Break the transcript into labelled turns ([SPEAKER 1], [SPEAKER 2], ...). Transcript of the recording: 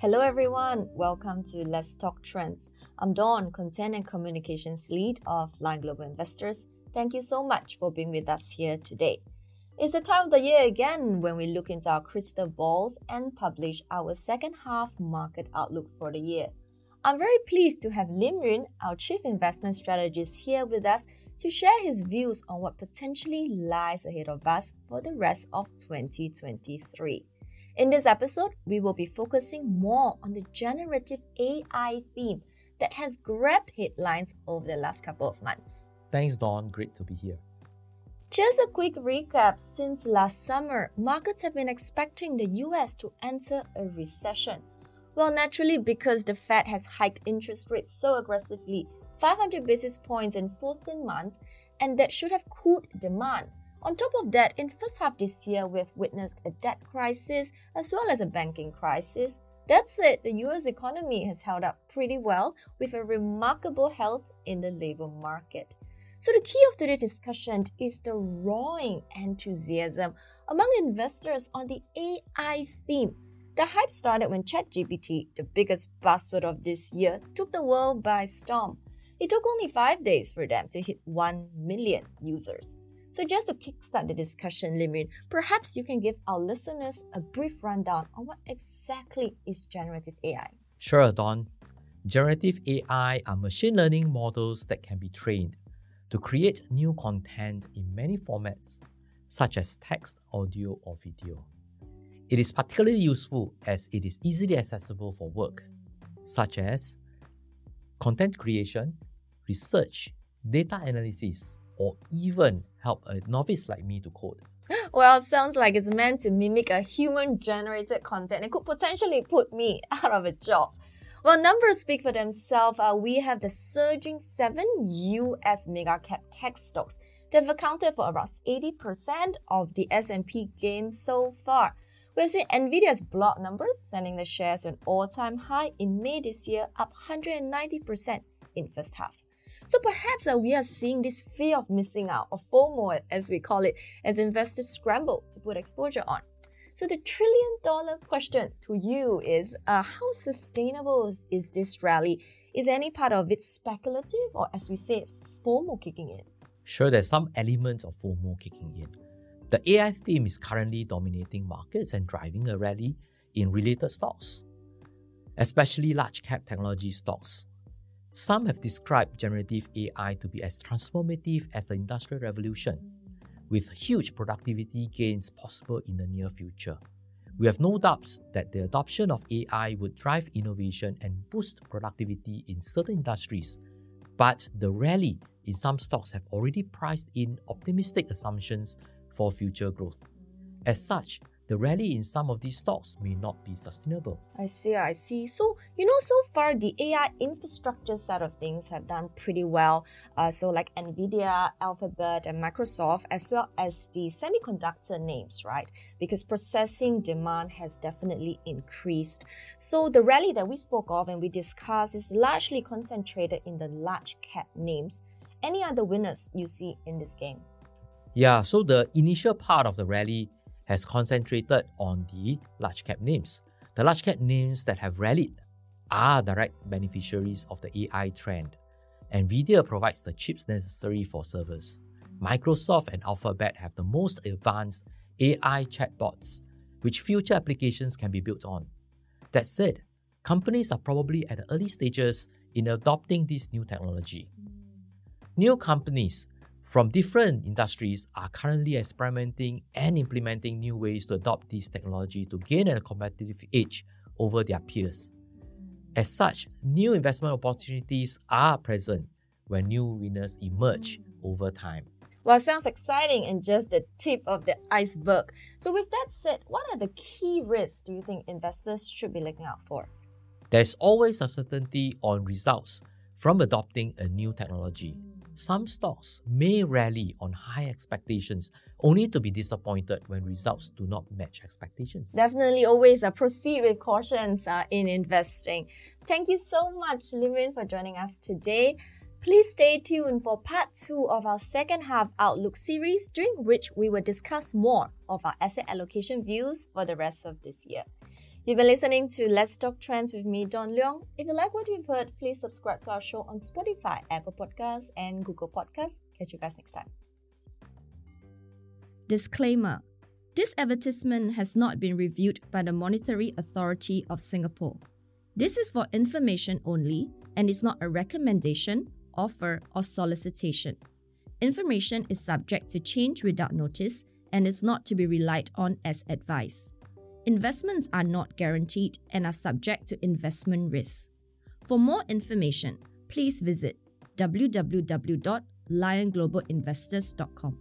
[SPEAKER 1] Hello, everyone. Welcome to Let's Talk Trends. I'm Dawn, Content and Communications Lead of Lion Global Investors. Thank you so much for being with us here today. It's the time of the year again when we look into our crystal balls and publish our second half market outlook for the year. I'm very pleased to have Lim Yuin, our Chief Investment Strategist, here with us to share his views on what potentially lies ahead of us for the rest of 2023. In this episode, we will be focusing more on the generative AI theme that has grabbed headlines over the last couple of months.
[SPEAKER 2] Thanks, Dawn. Great to be here.
[SPEAKER 1] Just a quick recap since last summer, markets have been expecting the US to enter a recession. Well, naturally, because the Fed has hiked interest rates so aggressively 500 basis points in 14 months, and that should have cooled demand. On top of that, in first half this year, we've witnessed a debt crisis as well as a banking crisis. That said, the US economy has held up pretty well with a remarkable health in the labor market. So the key of today's discussion is the roaring enthusiasm among investors on the AI theme. The hype started when ChatGPT, the biggest buzzword of this year, took the world by storm. It took only five days for them to hit 1 million users. So, just to kickstart the discussion, Lim Yuin, perhaps you can give our listeners a brief rundown on what exactly is generative AI.
[SPEAKER 2] Sure, Dawn. Generative AI are machine learning models that can be trained to create new content in many formats, such as text, audio, or video. It is particularly useful as it is easily accessible for work, such as content creation, research, data analysis, or even help a novice like me to code.
[SPEAKER 1] Well, sounds like it's meant to mimic a human generated content. It could potentially put me out of a job. Well, numbers speak for themselves. Uh, we have the surging seven US mega cap tech stocks that have accounted for about 80% of the S&P gain so far. We've seen Nvidia's block numbers sending the shares to an all-time high in May this year, up 190% in first half. So perhaps uh, we are seeing this fear of missing out, or FOMO as we call it, as investors scramble to put exposure on. So the trillion dollar question to you is uh, how sustainable is this rally? Is any part of it speculative or as we say, FOMO kicking in?
[SPEAKER 2] Sure, there's some elements of FOMO kicking in. The AI theme is currently dominating markets and driving a rally in related stocks, especially large cap technology stocks some have described generative AI to be as transformative as the Industrial Revolution, with huge productivity gains possible in the near future. We have no doubts that the adoption of AI would drive innovation and boost productivity in certain industries, but the rally in some stocks have already priced in optimistic assumptions for future growth. As such, the rally in some of these stocks may not be sustainable.
[SPEAKER 1] I see, I see. So, you know, so far the AI infrastructure side of things have done pretty well. Uh, so, like Nvidia, Alphabet, and Microsoft, as well as the semiconductor names, right? Because processing demand has definitely increased. So, the rally that we spoke of and we discussed is largely concentrated in the large cap names. Any other winners you see in this game?
[SPEAKER 2] Yeah, so the initial part of the rally has concentrated on the large cap names. The large cap names that have rallied are direct beneficiaries of the AI trend. Nvidia provides the chips necessary for servers. Microsoft and Alphabet have the most advanced AI chatbots, which future applications can be built on. That said, companies are probably at the early stages in adopting this new technology. New companies from different industries are currently experimenting and implementing new ways to adopt this technology to gain a competitive edge over their peers. As such, new investment opportunities are present when new winners emerge over time.
[SPEAKER 1] Well, sounds exciting and just the tip of the iceberg. So, with that said, what are the key risks do you think investors should be looking out for?
[SPEAKER 2] There's always uncertainty on results from adopting a new technology some stocks may rally on high expectations only to be disappointed when results do not match expectations.
[SPEAKER 1] Definitely always uh, proceed with cautions uh, in investing. Thank you so much, Lim Yuin, for joining us today. Please stay tuned for part two of our second half Outlook series, during which we will discuss more of our asset allocation views for the rest of this year.
[SPEAKER 3] You've been listening to Let's Talk Trends with me, Dawn Leong. If you like what you've heard, please subscribe to our show on Spotify, Apple Podcasts, and Google Podcasts. Catch you guys next time.
[SPEAKER 1] Disclaimer This advertisement has not been reviewed by the Monetary Authority of Singapore. This is for information only and is not a recommendation, offer, or solicitation. Information is subject to change without notice and is not to be relied on as advice. Investments are not guaranteed and are subject to investment risks. For more information, please visit www.lionglobalinvestors.com.